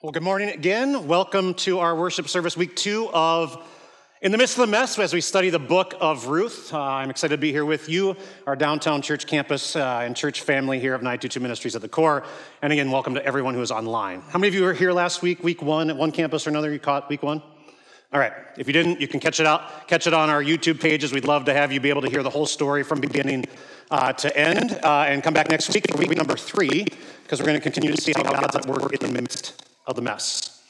Well, good morning again. Welcome to our worship service, week two of In the Midst of the Mess, as we study the book of Ruth. Uh, I'm excited to be here with you, our downtown church campus uh, and church family here of 922 Ministries at the core. And again, welcome to everyone who is online. How many of you were here last week, week one, at one campus or another? You caught week one? All right. If you didn't, you can catch it out, catch it on our YouTube pages. We'd love to have you be able to hear the whole story from beginning uh, to end, uh, and come back next week for week number three, because we're going to continue to see how God's at work in the midst of the mess.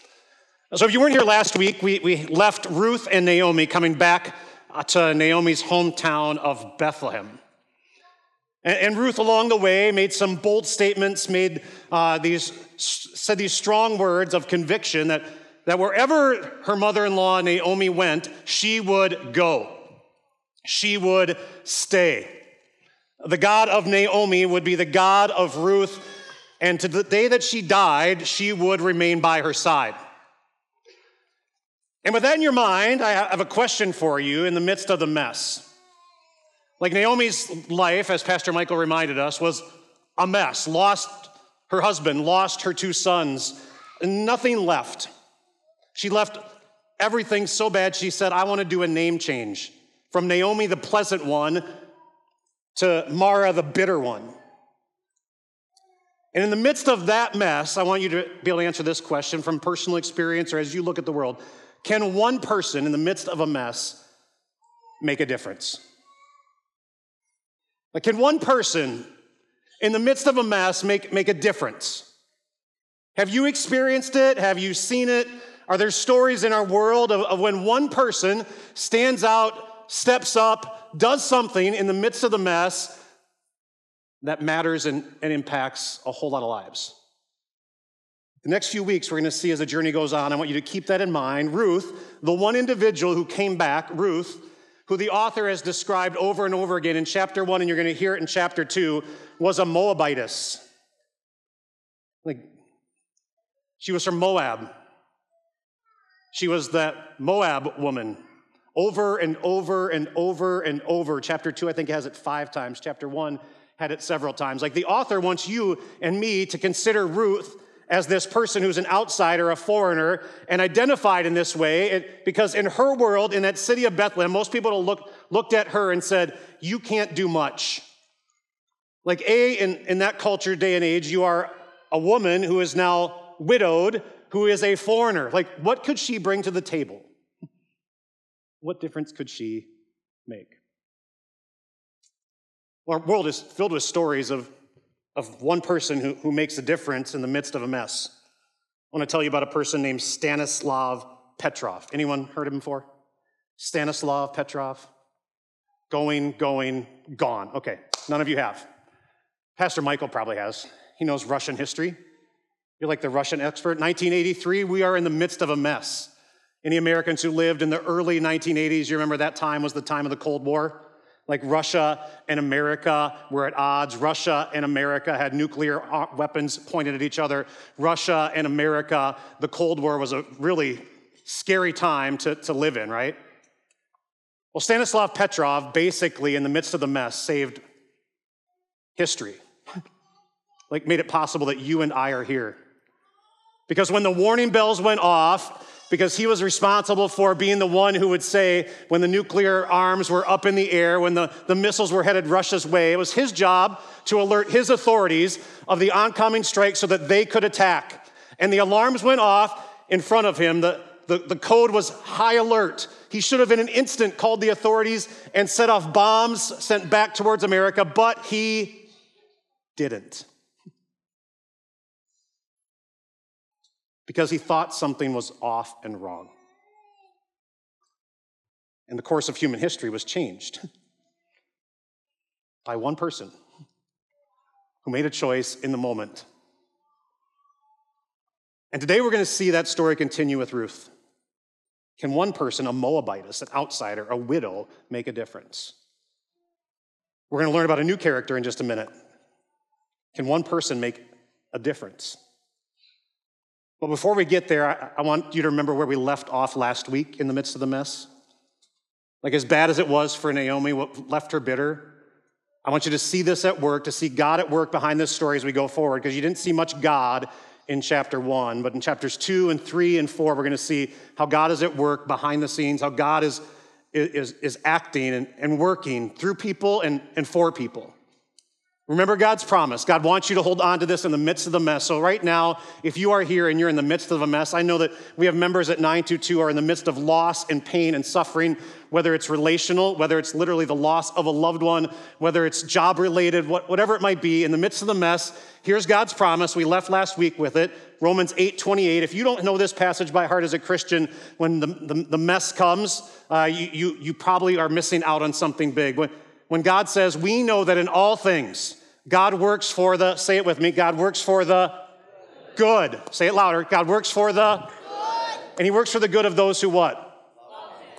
So, if you weren't here last week, we, we left Ruth and Naomi coming back uh, to Naomi's hometown of Bethlehem. And, and Ruth, along the way, made some bold statements, made uh, these, said these strong words of conviction that, that wherever her mother in law, Naomi, went, she would go. She would stay. The God of Naomi would be the God of Ruth and to the day that she died, she would remain by her side. And with that in your mind, I have a question for you in the midst of the mess. Like Naomi's life, as Pastor Michael reminded us, was a mess. Lost her husband, lost her two sons, nothing left. She left everything so bad, she said, I want to do a name change from Naomi, the pleasant one, to Mara, the bitter one. And in the midst of that mess, I want you to be able to answer this question from personal experience or as you look at the world. Can one person in the midst of a mess make a difference? Like, can one person in the midst of a mess make, make a difference? Have you experienced it? Have you seen it? Are there stories in our world of, of when one person stands out, steps up, does something in the midst of the mess that matters and, and impacts a whole lot of lives. The next few weeks, we're going to see as the journey goes on. I want you to keep that in mind. Ruth, the one individual who came back, Ruth, who the author has described over and over again in chapter one, and you're going to hear it in chapter two, was a Moabitess. Like, she was from Moab. She was that Moab woman. Over and over and over and over. Chapter two, I think, has it five times. Chapter one, had it several times. Like the author wants you and me to consider Ruth as this person who's an outsider, a foreigner, and identified in this way because in her world, in that city of Bethlehem, most people look, looked at her and said, You can't do much. Like, A, in, in that culture, day and age, you are a woman who is now widowed, who is a foreigner. Like, what could she bring to the table? What difference could she make? Our world is filled with stories of, of one person who, who makes a difference in the midst of a mess. I want to tell you about a person named Stanislav Petrov. Anyone heard of him before? Stanislav Petrov? Going, going, gone. Okay, none of you have. Pastor Michael probably has. He knows Russian history. You're like the Russian expert. 1983, we are in the midst of a mess. Any Americans who lived in the early 1980s, you remember that time was the time of the Cold War? Like Russia and America were at odds. Russia and America had nuclear uh, weapons pointed at each other. Russia and America, the Cold War was a really scary time to, to live in, right? Well, Stanislav Petrov basically, in the midst of the mess, saved history. like, made it possible that you and I are here. Because when the warning bells went off, because he was responsible for being the one who would say when the nuclear arms were up in the air, when the, the missiles were headed Russia's way, it was his job to alert his authorities of the oncoming strike so that they could attack. And the alarms went off in front of him. The, the, the code was high alert. He should have in an instant called the authorities and set off bombs sent back towards America, but he didn't. Because he thought something was off and wrong. And the course of human history was changed by one person who made a choice in the moment. And today we're going to see that story continue with Ruth. Can one person, a Moabitess, an outsider, a widow, make a difference? We're going to learn about a new character in just a minute. Can one person make a difference? But before we get there, I, I, want you to remember where we left off last week in the midst of the mess. Like, as bad as it was for Naomi, what left her bitter, I want you to see this at work, to see God at work behind this story as we go forward, because you didn't see much God in chapter one, but in chapters two and three and four, we're going to see how God is at work behind the scenes, how God is, is, is acting and, and working through people and, and for people. Remember God's promise. God wants you to hold on to this in the midst of the mess. So, right now, if you are here and you're in the midst of a mess, I know that we have members at 922 are in the midst of loss and pain and suffering, whether it's relational, whether it's literally the loss of a loved one, whether it's job related, whatever it might be, in the midst of the mess, here's God's promise. We left last week with it Romans 8 28. If you don't know this passage by heart as a Christian, when the, the, the mess comes, uh, you, you, you probably are missing out on something big. When, when God says, We know that in all things, God works for the, say it with me, God works for the good. Say it louder. God works for the good. And He works for the good of those who what?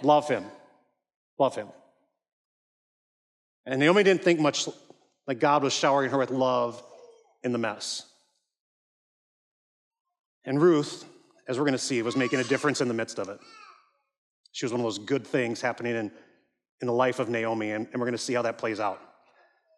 Love Him. Love Him. Love him. And Naomi didn't think much like God was showering her with love in the mess. And Ruth, as we're going to see, was making a difference in the midst of it. She was one of those good things happening in, in the life of Naomi, and, and we're going to see how that plays out.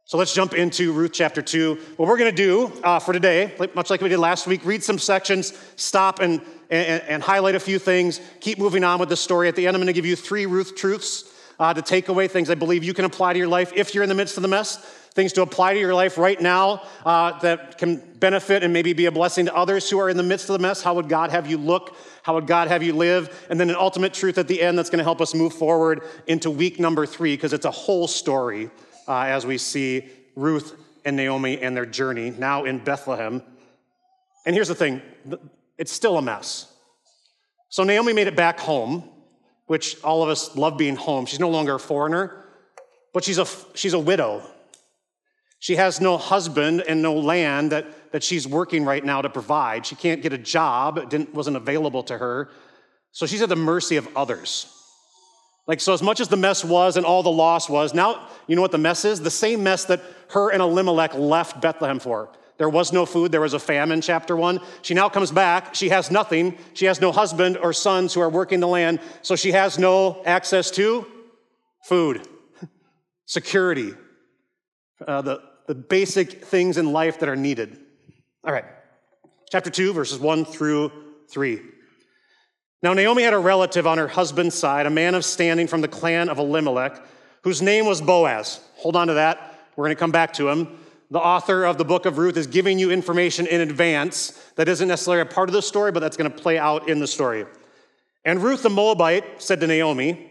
So let's jump into Ruth chapter 2. What we're going to do uh, for today, much like we did last week, read some sections, stop and, and, and, highlight a few things, keep moving on with the story. At the end, I'm going to give you three Ruth truths uh, to take away, things I believe you can apply to your life if you're in the midst of the mess, things to apply to your life right now uh, that can benefit and maybe be a blessing to others who are in the midst of the mess. How would God have you look? How would God have you live? And then an ultimate truth at the end that's going to help us move forward into week number three, because it's a whole story uh, as we see Ruth and Naomi and their journey now in Bethlehem. And here's the thing it's still a mess. So Naomi made it back home, which all of us love being home. She's no longer a foreigner, but she's a, she's a widow. She has no husband and no land that, that she's working right now to provide. She can't get a job, it didn't, wasn't available to her. So she's at the mercy of others. Like, so as much as the mess was and all the loss was, now you know what the mess is? The same mess that her and Elimelech left Bethlehem for. There was no food, there was a famine, chapter one. She now comes back. She has nothing. She has no husband or sons who are working the land, so she has no access to food, security, uh, the, the basic things in life that are needed. All right, chapter two, verses one through three. Now, Naomi had a relative on her husband's side, a man of standing from the clan of Elimelech, whose name was Boaz. Hold on to that. We're going to come back to him. The author of the book of Ruth is giving you information in advance that isn't necessarily a part of the story, but that's going to play out in the story. And Ruth the Moabite said to Naomi,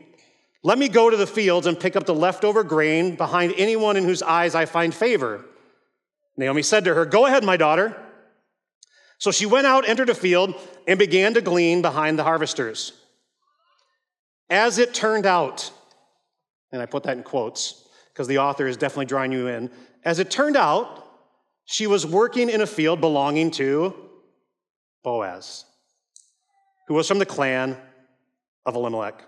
Let me go to the fields and pick up the leftover grain behind anyone in whose eyes I find favor. Naomi said to her, Go ahead, my daughter. So she went out, entered a field, and began to glean behind the harvesters. As it turned out, and I put that in quotes because the author is definitely drawing you in. As it turned out, she was working in a field belonging to Boaz, who was from the clan of Elimelech.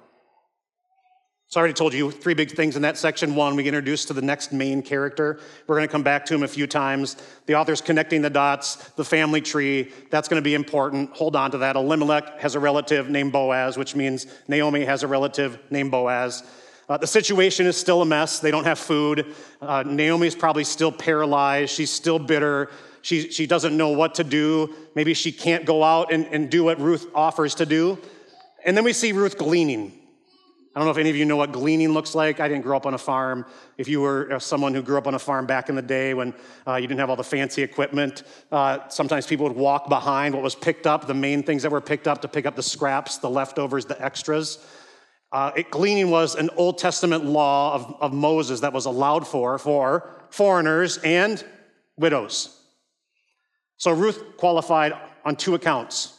So I already told you three big things in that section. One, we get introduced to the next main character. We're going to come back to him a few times. The author's connecting the dots, the family tree. That's going to be important. Hold on to that. Elimelech has a relative named Boaz, which means Naomi has a relative named Boaz. Uh, the situation is still a mess. They don't have food. Uh, Naomi's probably still paralyzed. She's still bitter. She, she doesn't know what to do. Maybe she can't go out and, and do what Ruth offers to do. And then we see Ruth gleaning. I don't know if any of you know what gleaning looks like. I didn't grow up on a farm. If you were uh, someone who grew up on a farm back in the day when uh, you didn't have all the fancy equipment, uh, sometimes people would walk behind what was picked up, the main things that were picked up to pick up the scraps, the leftovers, the extras. Uh, it, gleaning was an Old Testament law of, of Moses that was allowed for for foreigners and widows. So Ruth qualified on two accounts.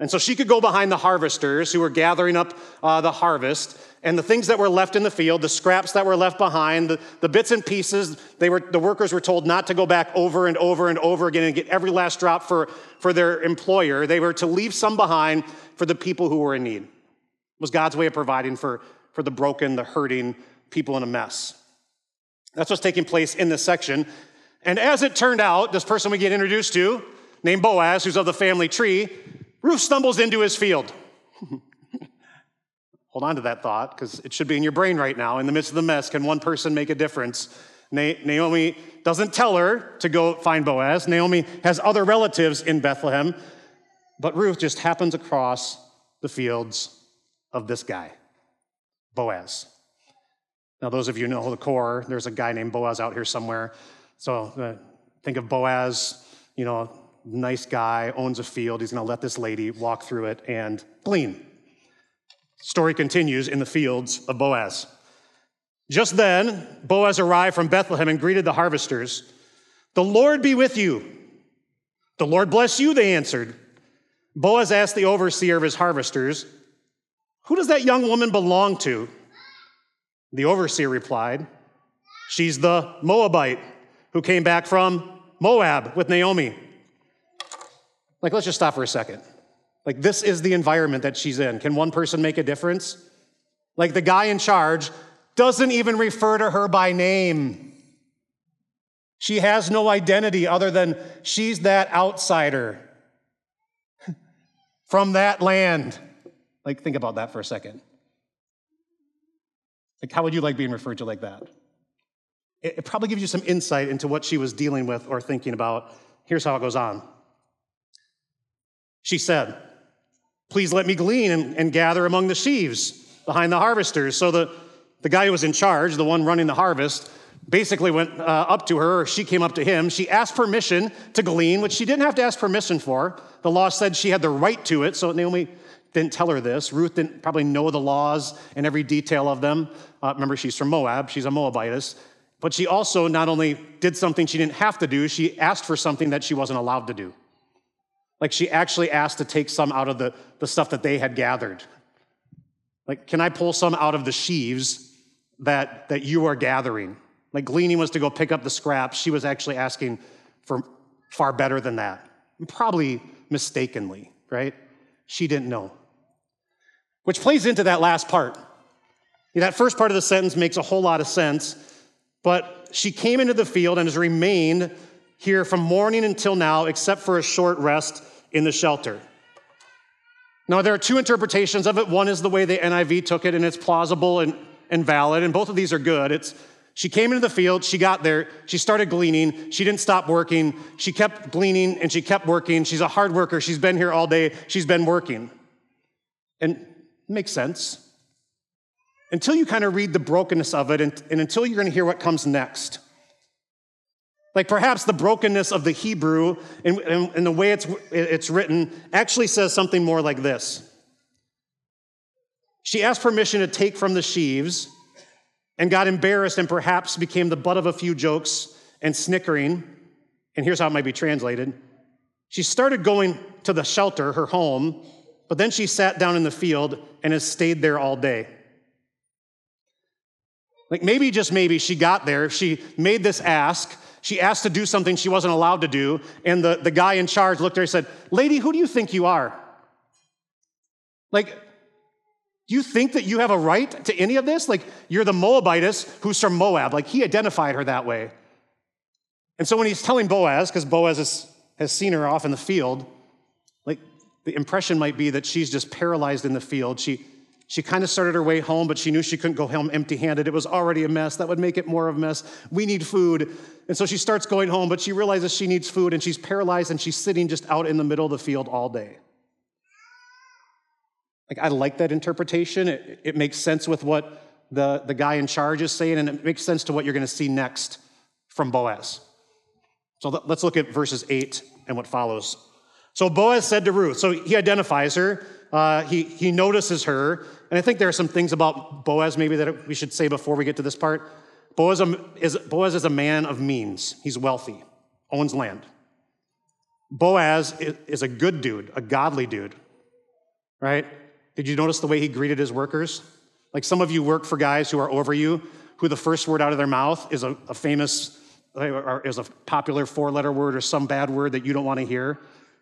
And so she could go behind the harvesters who were gathering up uh, the harvest and the things that were left in the field, the scraps that were left behind, the, the bits and pieces, they were, the workers were told not to go back over and over and over again and get every last drop for, for their employer. They were to leave some behind for the people who were in need. It was God's way of providing for, for the broken, the hurting, people in a mess. That's what's taking place in this section. And as it turned out, this person we get introduced to, named Boaz, who's of the family tree, Ruth stumbles into his field. Hold on to that thought because it should be in your brain right now. In the midst of the mess, can one person make a difference? Naomi doesn't tell her to go find Boaz. Naomi has other relatives in Bethlehem, but Ruth just happens across the fields of this guy, Boaz. Now, those of you know the core, there's a guy named Boaz out here somewhere. So uh, think of Boaz, you know, nice guy, owns a field. He's going to let this lady walk through it and glean. Story continues in the fields of Boaz. Just then, Boaz arrived from Bethlehem and greeted the harvesters. The Lord be with you. The Lord bless you, they answered. Boaz asked the overseer of his harvesters, Who does that young woman belong to? The overseer replied, She's the Moabite who came back from Moab with Naomi. Like, let's just stop for a second. Like, this is the environment that she's in. Can one person make a difference? Like, the guy in charge doesn't even refer to her by name. She has no identity other than she's that outsider from that land. Like, think about that for a second. Like, how would you like being referred to like that? It, probably gives you some insight into what she was dealing with or thinking about. Here's how it goes on. She said, Please let me glean and, and gather among the sheaves behind the harvesters. So the the guy who was in charge, the one running the harvest, basically went uh, up to her, or she came up to him. She asked permission to glean, which she didn't have to ask permission for. The law said she had the right to it, so Naomi didn't tell her this. Ruth didn't probably know the laws and every detail of them. Uh, remember, she's from Moab, she's a Moabitess. But she also not only did something she didn't have to do, she asked for something that she wasn't allowed to do. Like she actually asked to take some out of the, the stuff that they had gathered. Like, can I pull some out of the sheaves that, that you are gathering. Like gleaning was to go pick up the scraps. She was actually asking for far better than that. Probably mistakenly, right? She didn't know. Which plays into that last part. That first part of the sentence makes a whole lot of sense, but she came into the field and has remained here from morning until now, except for a short rest in the shelter. Now, there are two interpretations of it. One is the way the NIV took it, and it's plausible and and valid, and both of these are good. It's she came into the field, she got there, she started gleaning, she didn't stop working, she kept gleaning and she kept working. She's a hard worker, she's been here all day, she's been working. And makes sense. Until you kind of read the brokenness of it and, and until you're going to hear what comes next. Like perhaps the brokenness of the Hebrew and, and, and the way it's, it's written actually says something more like this she asked permission to take from the sheaves and got embarrassed and perhaps became the butt of a few jokes and snickering. And here's how it might be translated She started going to the shelter, her home, but then she sat down in the field and has stayed there all day. Like maybe, just maybe, she got there, she made this ask, she asked to do something she wasn't allowed to do, and the, the guy in charge looked at her and said, Lady, who do you think you are? Like, do you think that you have a right to any of this? Like, you're the Moabitess who's from Moab. Like, he identified her that way. And so when he's telling Boaz, because Boaz has, has seen her off in the field, like, the impression might be that she's just paralyzed in the field. She, she kind of started her way home, but she knew she couldn't go home empty handed. It was already a mess. That would make it more of a mess. We need food. And so she starts going home, but she realizes she needs food and she's paralyzed and she's sitting just out in the middle of the field all day. Like, I like that interpretation. It, it makes sense with what the, the guy in charge is saying, and it makes sense to what you're going to see next from Boaz. So let's look at verses 8 and what follows. So Boaz said to Ruth, so he identifies her, uh, he, he notices her, and I think there are some things about Boaz maybe that we should say before we get to this part. Boaz is, Boaz is a man of means, he's wealthy, owns land. Boaz is a good dude, a godly dude, right? Did you notice the way he greeted his workers? Like some of you work for guys who are over you, who the first word out of their mouth is a, a famous, or is a popular four letter word or some bad word that you don't want to hear,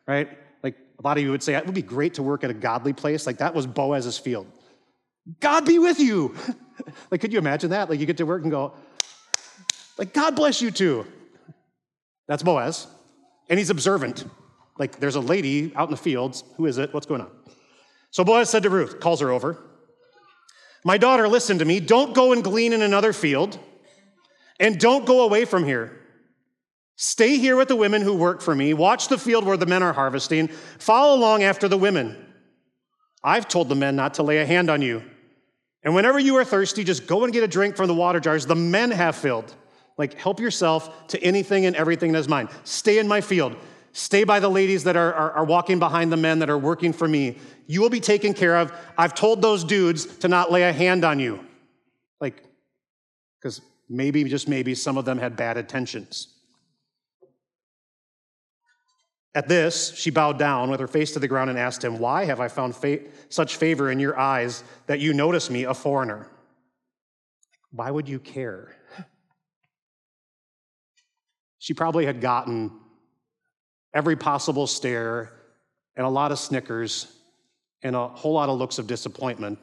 right? A lot of you would say, it would be great to work at a godly place. Like that was Boaz's field. God be with you. like, could you imagine that? Like you get to work and go, like, God bless you too. That's Boaz. And he's observant. Like there's a lady out in the fields. Who is it? What's going on? So Boaz said to Ruth, calls her over, My daughter, listen to me. Don't go and glean in another field. And don't go away from here. Stay here with the women who work for me. Watch the field where the men are harvesting. Follow along after the women. I've told the men not to lay a hand on you. And whenever you are thirsty, just go and get a drink from the water jars the men have filled. Like, help yourself to anything and everything that is mine. Stay in my field. Stay by the ladies that are, are, are, walking behind the men that are working for me. You will be taken care of. I've told those dudes to not lay a hand on you. Like, because maybe, just maybe, some of them had bad intentions. At this, she bowed down with her face to the ground and asked him, Why have I found fa- such favor in your eyes that you notice me, a foreigner? Why would you care? She probably had gotten every possible stare and a lot of snickers and a whole lot of looks of disappointment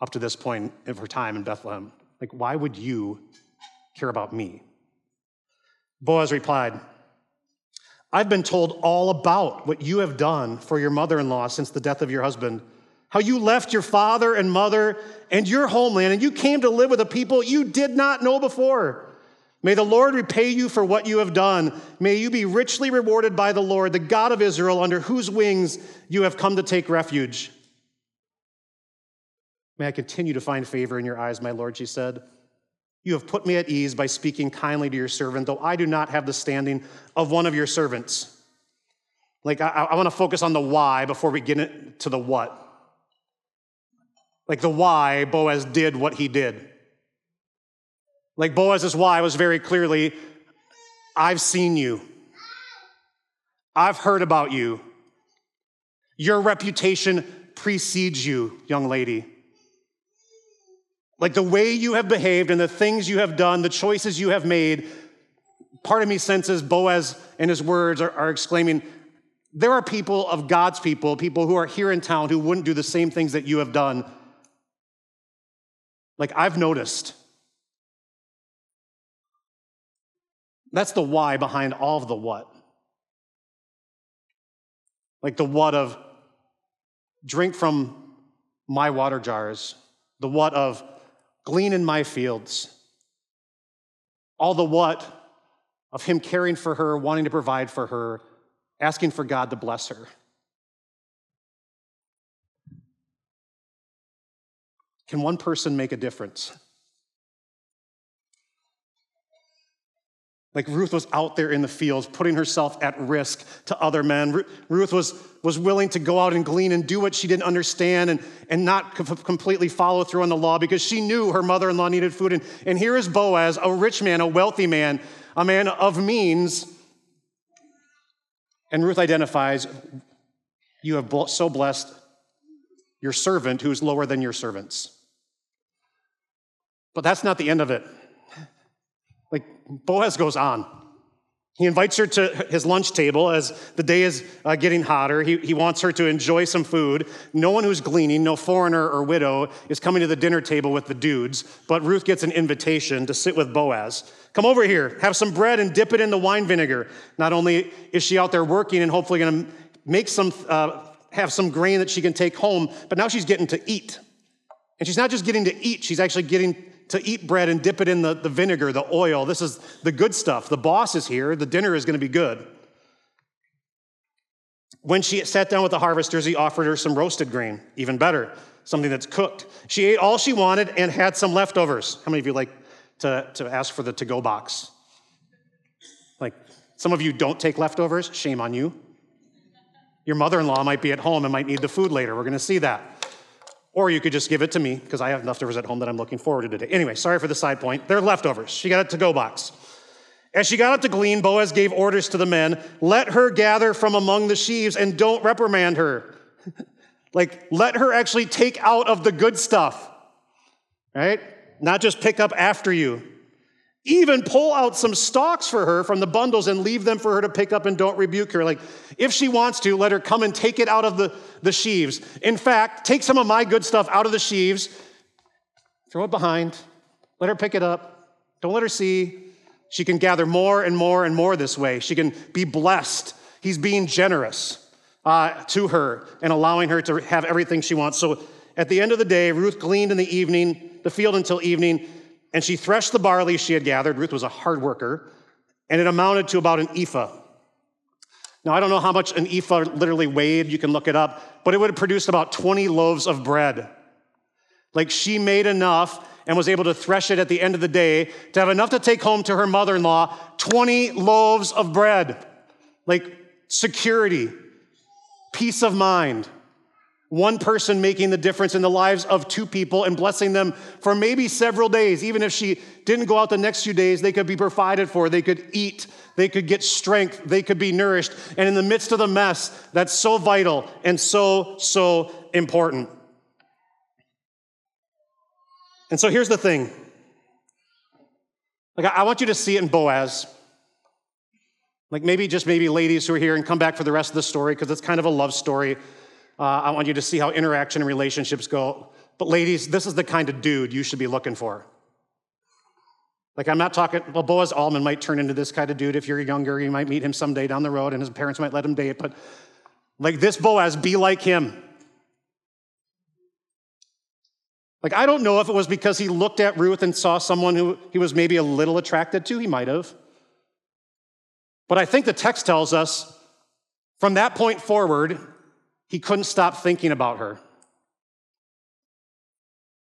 up to this point of her time in Bethlehem. Like, why would you care about me? Boaz replied, I've been told all about what you have done for your mother in law since the death of your husband. How you left your father and mother and your homeland and you came to live with a people you did not know before. May the Lord repay you for what you have done. May you be richly rewarded by the Lord, the God of Israel, under whose wings you have come to take refuge. May I continue to find favor in your eyes, my Lord, she said. You have put me at ease by speaking kindly to your servant, though I do not have the standing of one of your servants. Like, I, I want to focus on the why before we get into the what. Like, the why Boaz did what he did. Like, Boaz's why was very clearly I've seen you, I've heard about you. Your reputation precedes you, young lady. Like the way you have behaved and the things you have done, the choices you have made, part of me senses Boaz and his words are, are exclaiming, there are people of God's people, people who are here in town who wouldn't do the same things that you have done. Like I've noticed. That's the why behind all of the what. Like the what of drink from my water jars, the what of glean in my fields. All the what of him caring for her, wanting to provide for her, asking for God to bless her. Can one person make a difference? Like Ruth was out there in the fields, putting herself at risk to other men. Ruth was, was willing to go out and glean and do what she didn't understand and, and not completely follow through on the law because she knew her mother in law needed food. And, and here is Boaz, a rich man, a wealthy man, a man of means. And Ruth identifies, You have so blessed your servant who's lower than your servants. But that's not the end of it. Boaz goes on. He invites her to his lunch table as the day is uh, getting hotter. He, he wants her to enjoy some food. No one who's gleaning, no foreigner or widow, is coming to the dinner table with the dudes, but Ruth gets an invitation to sit with Boaz. Come over here, have some bread and dip it in the wine vinegar. Not only is she out there working and hopefully going to make some, uh, have some grain that she can take home, but now she's getting to eat. And she's not just getting to eat, she's actually getting to eat bread and dip it in the, the vinegar, the oil. This is the good stuff. The boss is here. The dinner is going to be good. When she sat down with the harvesters, he offered her some roasted grain, even better, something that's cooked. She ate all she wanted and had some leftovers. How many of you like to, to ask for the to go box? Like, some of you don't take leftovers. Shame on you. Your mother in law might be at home and might need the food later. We're going to see that. Or you could just give it to me because I have leftovers at home that I'm looking forward to today. Anyway, sorry for the side point. They're leftovers. She got it to go box. As she got up to glean, Boaz gave orders to the men let her gather from among the sheaves and don't reprimand her. like, let her actually take out of the good stuff, right? Not just pick up after you. Even pull out some stalks for her from the bundles and leave them for her to pick up and don't rebuke her. Like, if she wants to, let her come and take it out of the, the sheaves. In fact, take some of my good stuff out of the sheaves, throw it behind, let her pick it up, don't let her see. She can gather more and more and more this way. She can be blessed. He's being generous uh, to her and allowing her to have everything she wants. So at the end of the day, Ruth gleaned in the evening, the field until evening. And she threshed the barley she had gathered. Ruth was a hard worker, and it amounted to about an ephah. Now, I don't know how much an ephah literally weighed, you can look it up, but it would have produced about 20 loaves of bread. Like she made enough and was able to thresh it at the end of the day to have enough to take home to her mother in law 20 loaves of bread. Like security, peace of mind. One person making the difference in the lives of two people and blessing them for maybe several days. Even if she didn't go out the next few days, they could be provided for, they could eat, they could get strength, they could be nourished. And in the midst of the mess, that's so vital and so, so important. And so here's the thing. Like, I want you to see it in Boaz. Like, maybe just maybe ladies who are here and come back for the rest of the story because it's kind of a love story. Uh, I want you to see how interaction and relationships go. But, ladies, this is the kind of dude you should be looking for. Like, I'm not talking, well, Boaz Allman might turn into this kind of dude. If you're younger, you might meet him someday down the road and his parents might let him date. But, like, this Boaz, be like him. Like, I don't know if it was because he looked at Ruth and saw someone who he was maybe a little attracted to. He might have. But I think the text tells us from that point forward, he couldn't stop thinking about her.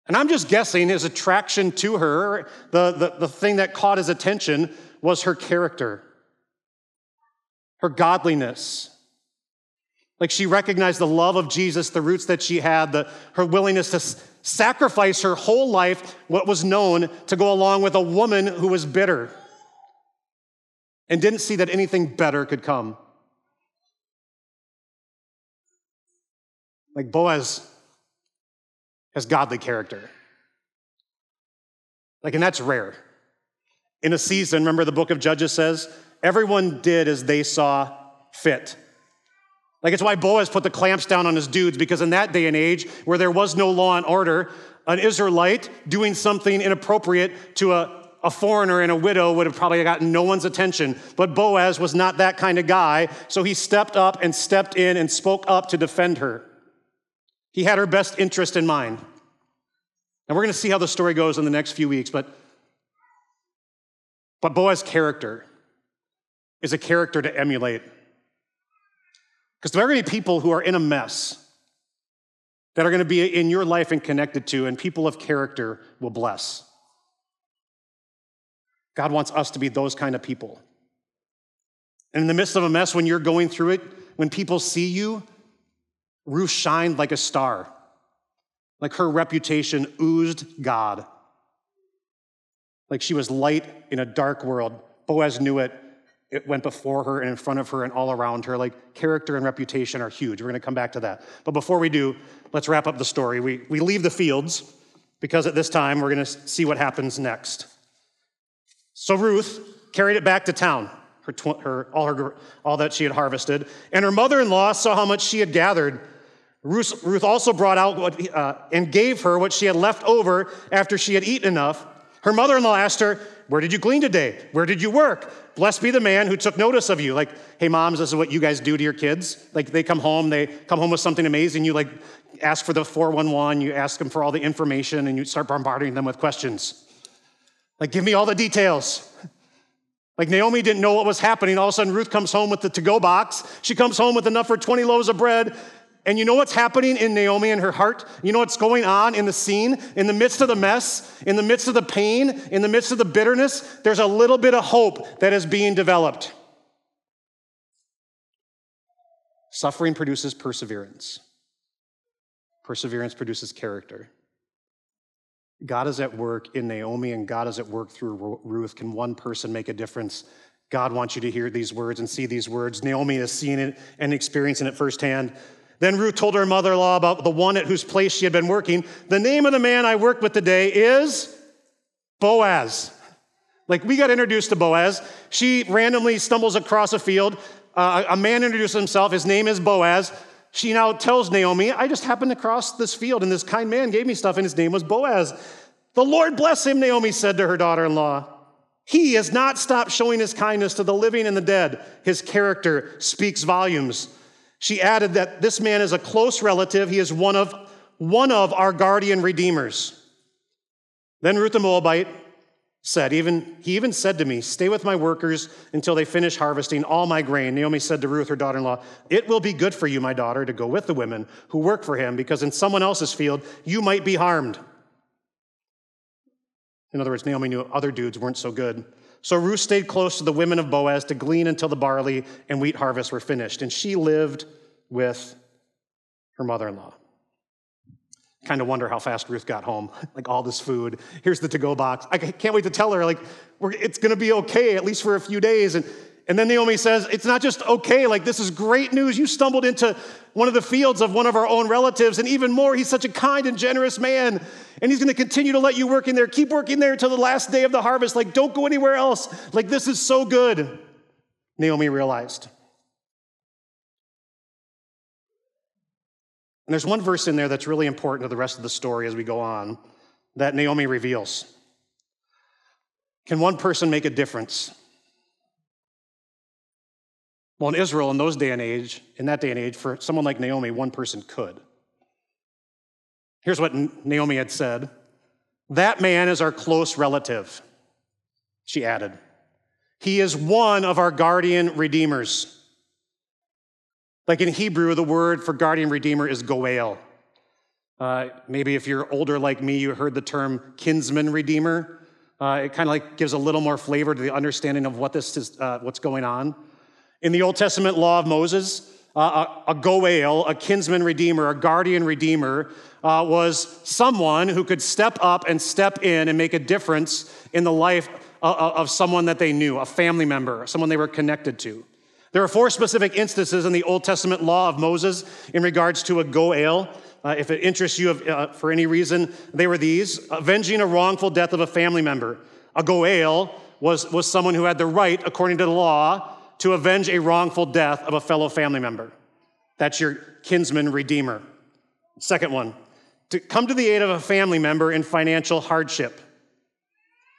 And I'm just guessing his attraction to her, the, the, the thing that caught his attention, was her character, her godliness. Like she recognized the love of Jesus, the roots that she had, the, her willingness to sacrifice her whole life, what was known, to go along with a woman who was bitter and didn't see that anything better could come. Like Boaz has godly character. Like, and that's rare. In a season, remember the book of Judges says, everyone did as they saw fit. Like it's why Boaz put the clamps down on his dudes, because in that day and age where there was no law and order, an Israelite doing something inappropriate to a, a foreigner and a widow would have probably gotten no one's attention. But Boaz was not that kind of guy, so he stepped up and stepped in and spoke up to defend her. He had her best interest in mind. And we're going to see how the story goes in the next few weeks, but, but Boaz's character is a character to emulate. Because there are going to be people who are in a mess that are going to be in your life and connected to, and people of character will bless. God wants us to be those kind of people. And in the midst of a mess, when you're going through it, when people see you, Ruth shined like a star. Like her reputation oozed God. Like she was light in a dark world. Boaz knew it, it went before her and in front of her and all around her. Like character and reputation are huge. We're going to come back to that. But before we do, let's wrap up the story. We, we leave the fields because at this time we're going to see what happens next. So Ruth carried it back to town, her, tw- her, all, her, all that she had harvested, and her mother in law saw how much she had gathered. Ruth, Ruth also brought out what, uh, and gave her what she had left over after she had eaten enough. Her mother in law asked her, Where did you glean today? Where did you work? Blessed be the man who took notice of you. Like, hey, moms, this is what you guys do to your kids. Like, they come home, they come home with something amazing. You like ask for the 411, you ask them for all the information, and you start bombarding them with questions. Like, give me all the details. Like, Naomi didn't know what was happening. All of a sudden, Ruth comes home with the to go box. She comes home with enough for 20 loaves of bread. And you know what's happening in Naomi and her heart? You know what's going on in the scene? In the midst of the mess, in the midst of the pain, in the midst of the bitterness, there's a little bit of hope that is being developed. Suffering produces perseverance, perseverance produces character. God is at work in Naomi and God is at work through Ruth. Can one person make a difference? God wants you to hear these words and see these words. Naomi is seeing it and experiencing it firsthand. Then Ruth told her mother in law about the one at whose place she had been working. The name of the man I worked with today is Boaz. Like we got introduced to Boaz. She randomly stumbles across a field. Uh, a man introduces himself. His name is Boaz. She now tells Naomi, I just happened to cross this field and this kind man gave me stuff and his name was Boaz. The Lord bless him, Naomi said to her daughter in law. He has not stopped showing his kindness to the living and the dead. His character speaks volumes. She added that this man is a close relative. He is one of, one of our guardian redeemers. Then Ruth the Moabite said, even he even said to me, Stay with my workers until they finish harvesting all my grain. Naomi said to Ruth, her daughter in law, It will be good for you, my daughter, to go with the women who work for him, because in someone else's field you might be harmed. In other words, Naomi knew other dudes weren't so good. So Ruth stayed close to the women of Boaz to glean until the barley and wheat harvests were finished, and she lived with her mother in law kind of wonder how fast Ruth got home. like all this food. Here's the to go box. I can't wait to tell her, like, it's going to be okay, at least for a few days. And, and then Naomi says, It's not just okay, like, this is great news. You stumbled into one of the fields of one of our own relatives. And even more, he's such a kind and generous man. And he's going to continue to let you work in there. Keep working there until the last day of the harvest. Like, don't go anywhere else. Like, this is so good. Naomi realized. And there's one verse in there that's really important to the rest of the story as we go on that Naomi reveals. Can one person make a difference? Well, in Israel, in those day and age, in that day and age, for someone like Naomi, one person could. Here's what Naomi had said That man is our close relative, she added. He is one of our guardian redeemers. Like in Hebrew, the word for guardian redeemer is goel. Uh, maybe if you're older like me, you heard the term kinsman redeemer. Uh, it kind of like gives a little more flavor to the understanding of what this is, uh, what's going on. In the Old Testament law of Moses, uh, a, a, goel, a kinsman redeemer, a guardian redeemer, uh, was someone who could step up and step in and make a difference in the life of, uh, of someone that they knew, a family member, someone they were connected to. There are four specific instances in the Old Testament law of Moses in regards to a goel. Uh, if it interests you uh, for any reason, they were these avenging a wrongful death of a family member. A goel was, was someone who had the right, according to the law, to avenge a wrongful death of a fellow family member. That's your kinsman redeemer. Second one, to come to the aid of a family member in financial hardship.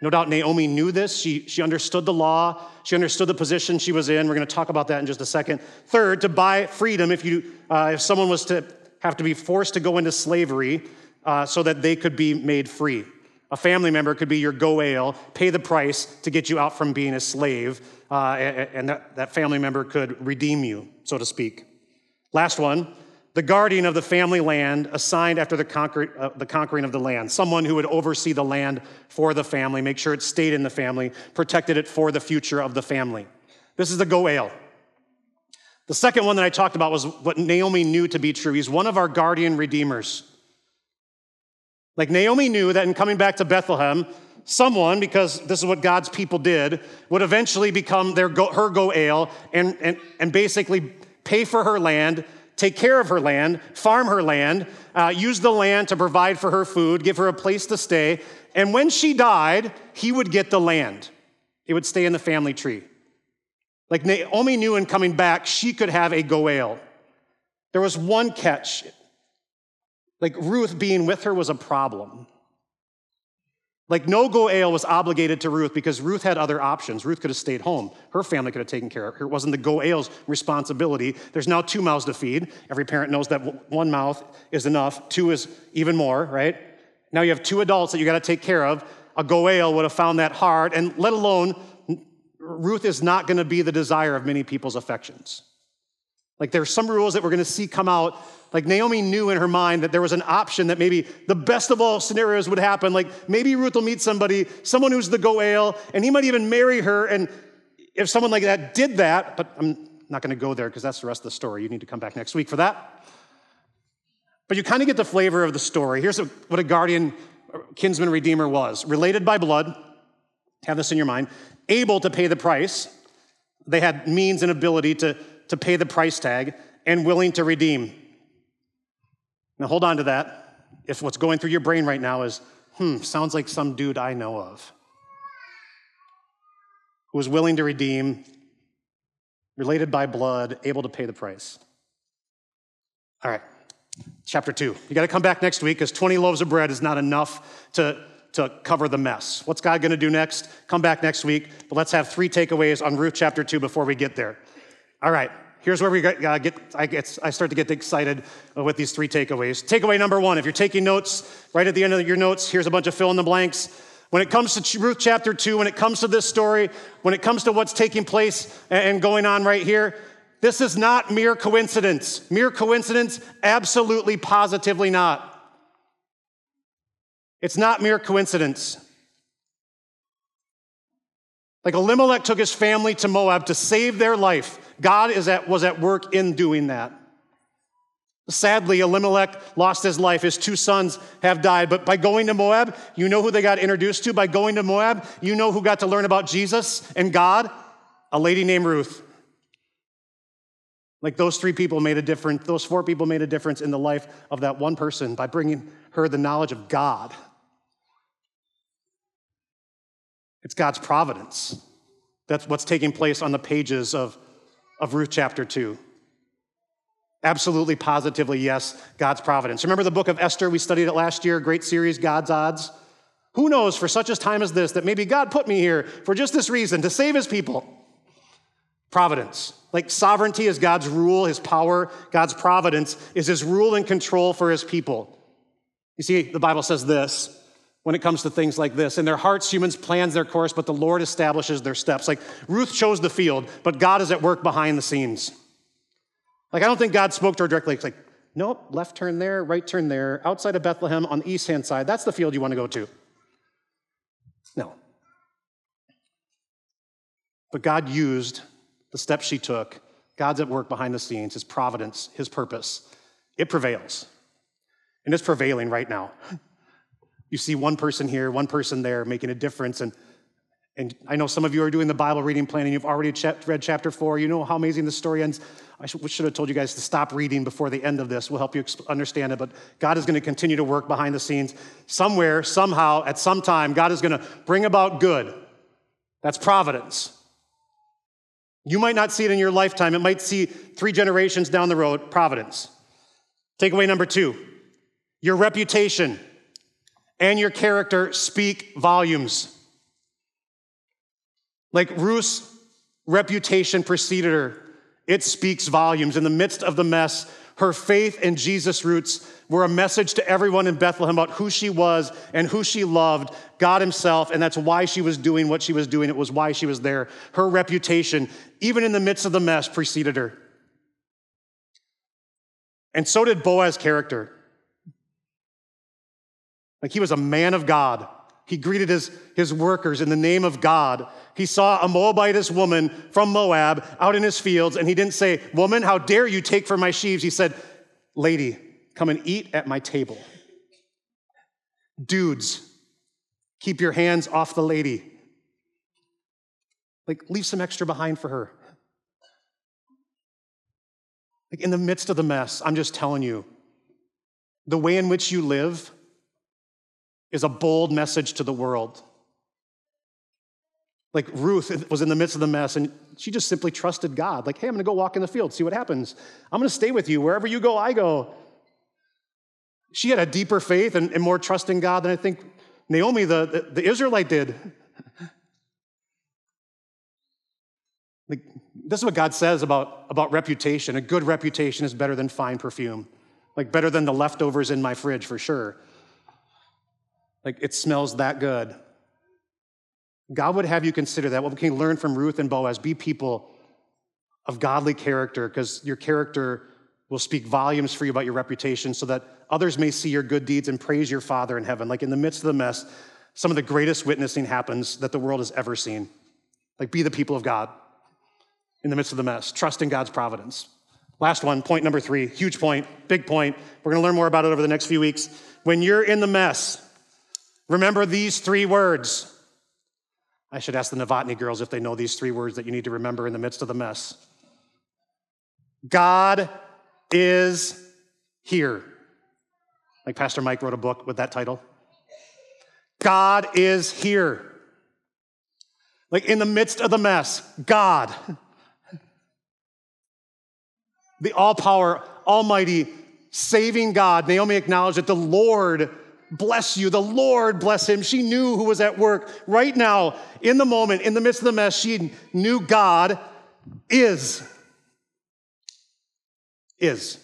No doubt Naomi knew this. She, she understood the law. She understood the position she was in. We're going to talk about that in just a second. Third, to buy freedom if, you, uh, if someone was to have to be forced to go into slavery uh, so that they could be made free. A family member could be your goel, pay the price to get you out from being a slave, uh, and that, that family member could redeem you, so to speak. Last one, the guardian of the family land assigned after the, conquer, uh, the, conquering of the land, someone who would oversee the land for the family, make sure it stayed in the family, protected it for the future of the family. This is the Goel. The second one that I talked about was what Naomi knew to be true. He's one of our guardian redeemers. Like Naomi knew that in coming back to Bethlehem, someone, because this is what God's people did, would eventually become their, her Goel and, and, and basically pay for her land take care of her land, farm her land, uh, use the land to provide for her food, give her a place to stay. And when she died, he would get the land. It would stay in the family tree. Like Naomi knew in coming back, she could have a Goel. There was one catch. Like Ruth being with her was a problem. Like no Goel was obligated to Ruth because Ruth had other options. Ruth could have stayed home. Her family could have taken care of her. It wasn't the Goel's responsibility. There's now two mouths to feed. Every parent knows that one mouth is enough, two is even more, right? Now you have two adults that you got to take care of. A Goel would have found that hard, and let alone, Ruth is not going to be the desire of many people's affections. Like there are some rules that we're going to see come out like Naomi knew in her mind that there was an option that maybe the best of all scenarios would happen. Like maybe Ruth will meet somebody, someone who's the Goel, and he might even marry her. And if someone like that did that, but I'm not going to go there because that's the rest of the story. You need to come back next week for that. But you kind of get the flavor of the story. Here's what a guardian uh, kinsman redeemer was related by blood, have this in your mind, able to pay the price. They had means and ability to, to pay the price tag, and willing to redeem. Now hold on to that. If what's going through your brain right now is, hmm, sounds like some dude I know of who was willing to redeem, related by blood, able to pay the price. All right, chapter two. You got to come back next week because 20 loaves of bread is not enough to, to cover the mess. What's God going to do next? Come back next week, but let's have three takeaways on Ruth chapter two before we get there. All right, Here's where we get, uh, get, I, get, I start to get excited with these three takeaways. Takeaway number one if you're taking notes, right at the end of your notes, here's a bunch of fill in the blanks. When it comes to Ruth chapter 2, when it comes to this story, when it comes to what's taking place and going on right here, this is not mere coincidence. Mere coincidence? Absolutely, positively not. It's not mere coincidence. Like Elimelech took his family to Moab to save their life. God is at, was at work in doing that. Sadly, Elimelech lost his life. His two sons have died. But by going to Moab, you know who they got introduced to? By going to Moab, you know who got to learn about Jesus and God? A lady named Ruth. Like those three people made a difference, those four people made a difference in the life of that one person by bringing her the knowledge of God. It's God's providence. That's what's taking place on the pages of, of Ruth chapter 2. Absolutely, positively, yes, God's providence. Remember the book of Esther? We studied it last year, great series, God's Odds. Who knows for such a time as this that maybe God put me here for just this reason to save his people? Providence. Like sovereignty is God's rule, his power, God's providence is his rule and control for his people. You see, the Bible says this when it comes to things like this. In their hearts, humans plans their course, but the Lord establishes their steps. Like Ruth chose the field, but God is at work behind the scenes. Like, I don't think God spoke to her directly. It's like, nope, left turn there, right turn there, outside of Bethlehem on the east hand side. That's the field you want to go to. No. But God used the steps she took. God's at work behind the scenes, His providence, His purpose. It prevails. And it's prevailing right now. You see one person here, one person there making a difference. And and I know some of you are doing the Bible reading plan and you've already read chapter four. You know how amazing the story ends. I should have told you guys to stop reading before the end of this. We'll help you understand it. But God is going to continue to work behind the scenes. Somewhere, somehow, at some time, God is going to bring about good. That's providence. You might not see it in your lifetime, it might see three generations down the road. Providence. Takeaway number two your reputation and your character speak volumes. Like Ruth's reputation preceded her, it speaks volumes. In the midst of the mess, her faith and Jesus' roots were a message to everyone in Bethlehem about who she was and who she loved, God Himself, and that's why she was doing what she was doing. It was why she was there. Her reputation, even in the midst of the mess, preceded her. And so did Boaz's character. Like he was a man of God. He greeted his, his workers in the name of God. He saw a Moabitess woman from Moab out in his fields, and he didn't say, Woman, how dare you take from my sheaves? He said, Lady, come and eat at my table. Dudes, keep your hands off the lady. Like, leave some extra behind for her. Like, in the midst of the mess, I'm just telling you, the way in which you live is a bold message to the world. Like Ruth was in the midst of the mess and she just simply trusted God. Like, hey, I'm gonna go walk in the field, see what happens. I'm gonna stay with you. Wherever you go, I go. She had a deeper faith and, and more trust in God than I think Naomi, the, the, the Israelite, did. like, this is what God says about, about reputation. A good reputation is better than fine perfume, like better than the leftovers in my fridge for sure. Like it smells that good. God would have you consider that. What we can learn from Ruth and Boaz be people of godly character, because your character will speak volumes for you about your reputation so that others may see your good deeds and praise your Father in heaven. Like in the midst of the mess, some of the greatest witnessing happens that the world has ever seen. Like be the people of God in the midst of the mess, trust in God's providence. Last one, point number three, huge point, big point. We're to learn more about it over the next few weeks. When you're in the mess, Remember these three words. I should ask the Novotny girls if they know these three words that you need to remember in the midst of the mess. God is here. Like Pastor Mike wrote a book with that title. God is here. Like in the midst of the mess, God, the all power, almighty, saving God, Naomi acknowledged that the Lord bless you. The Lord bless him. She knew who was at work right now, in the moment, in the midst of the mess. She knew God is. Is.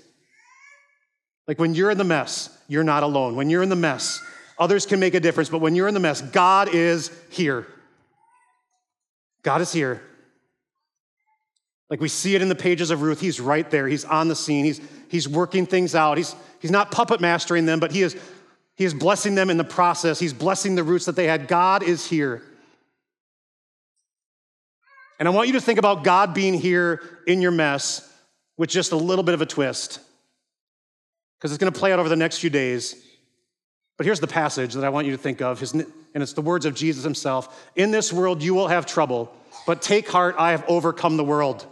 Like when you're in the mess, you're not alone. When you're in the mess, Others can make a difference, but when you're in the mess, God is here. God is here. Like we see it in the pages of Ruth, he's right there. He's on the scene. He's, he's working things out. He's, he's not puppet mastering them, but he is, he is blessing them in the process. He's blessing the roots that they had. God is here. And I want you to think about God being here in your mess with just a little bit of a twist, because it's going to play out over the next few days. But here's the passage that I want you to think of, and it's the words of Jesus himself In this world you will have trouble, but take heart, I have overcome the world.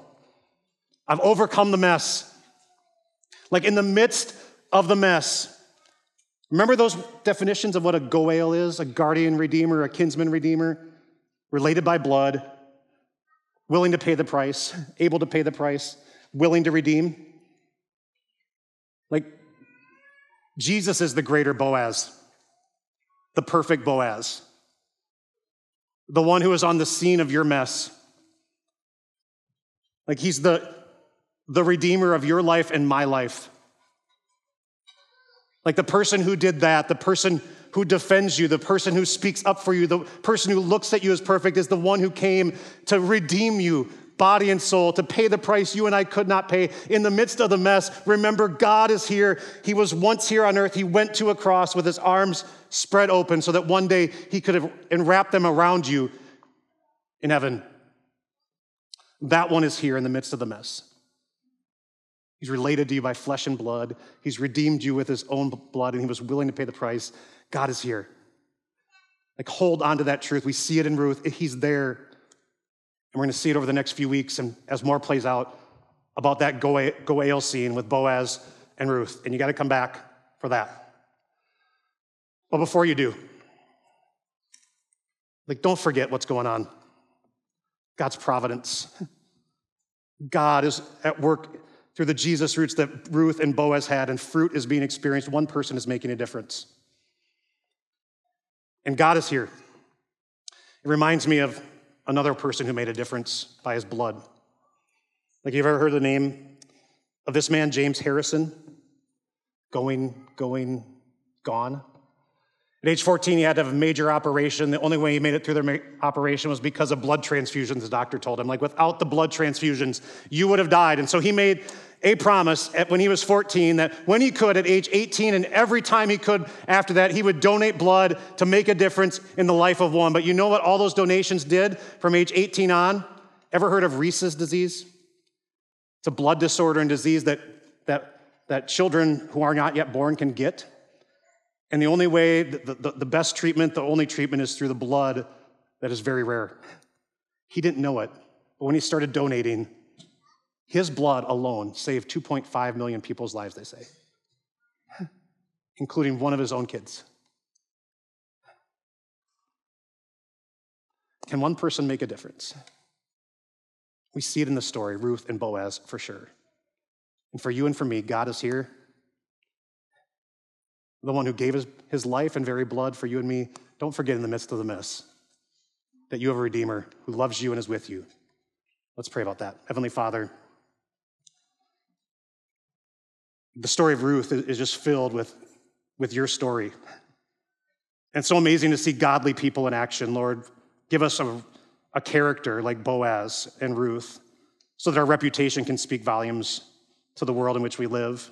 I've overcome the mess. Like in the midst of the mess, remember those definitions of what a goel is a guardian redeemer, a kinsman redeemer, related by blood, willing to pay the price, able to pay the price, willing to redeem. Like Jesus is the greater Boaz, the perfect Boaz, the one who is on the scene of your mess. Like he's the the Redeemer of your life and my life. Like the person who did that, the person who defends you, the person who speaks up for you, the person who looks at you as perfect is the one who came to redeem you, body and soul, to pay the price you and I could not pay. In the midst of the mess, remember God is here. He was once here on earth. He went to a cross with his arms spread open so that one day he could have enwrapped them around you in heaven. That one is here in the midst of the mess. He's related to you by flesh and blood. He's redeemed you with his own blood, and he was willing to pay the price. God is here. Like, hold on to that truth. We see it in Ruth. He's there. And we're going to see it over the next few weeks, and as more plays out about that Goel scene with Boaz and Ruth. And you got to come back for that. But before you do, like, don't forget what's going on. God's providence. God is at work through the Jesus roots that Ruth and Boaz had, and fruit is being experienced. One person is making a difference. And God is here. It reminds me of another person who made a difference by his blood. Like, you've ever heard the name of this man, James Harrison? Going, going, gone. At age 14, he had to have a major operation. The only way he made it through the operation was because of blood transfusions, the doctor told him. Like, without the blood transfusions, you would have died. And so he made a promise when he was 14 that when he could at age 18 and every time he could after that, he would donate blood to make a difference in the life of one. But you know what all those donations did from age 18 on? Ever heard of Rhesus disease? It's a blood disorder and disease that, that, that children who are not yet born can get. And the only way, the, the, the best treatment, the only treatment is through the blood that is very rare. He didn't know it, but when he started donating, his blood alone saved 2.5 million people's lives, they say, including one of his own kids. Can one person make a difference? We see it in the story, Ruth and Boaz, for sure. And for you and for me, God is here the one who gave his, his life and very blood for you and me, don't forget in the midst of the mess that you have a Redeemer who loves you and is with you. Let's pray about that. Heavenly Father, the story of Ruth is just filled with, with your story. And so amazing to see godly people in action, Lord. Give us a, a character like Boaz and Ruth so that our reputation can speak volumes to the world in which we live.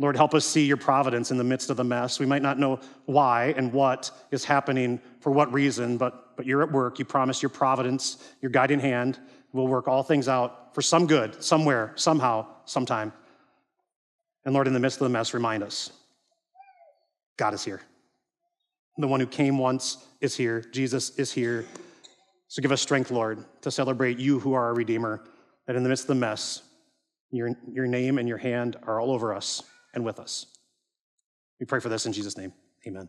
Lord, help us see your providence in the midst of the mess. We might not know why and what is happening for what reason, but, but you're at work. You promise your providence, your guiding hand will work all things out for some good, somewhere, somehow, sometime. And Lord, in the midst of the mess, remind us God is here. The one who came once is here. Jesus is here. So give us strength, Lord, to celebrate you who are our Redeemer, that in the midst of the mess, your, your name and your hand are all over us and with us. We pray for this in Jesus' name. Amen.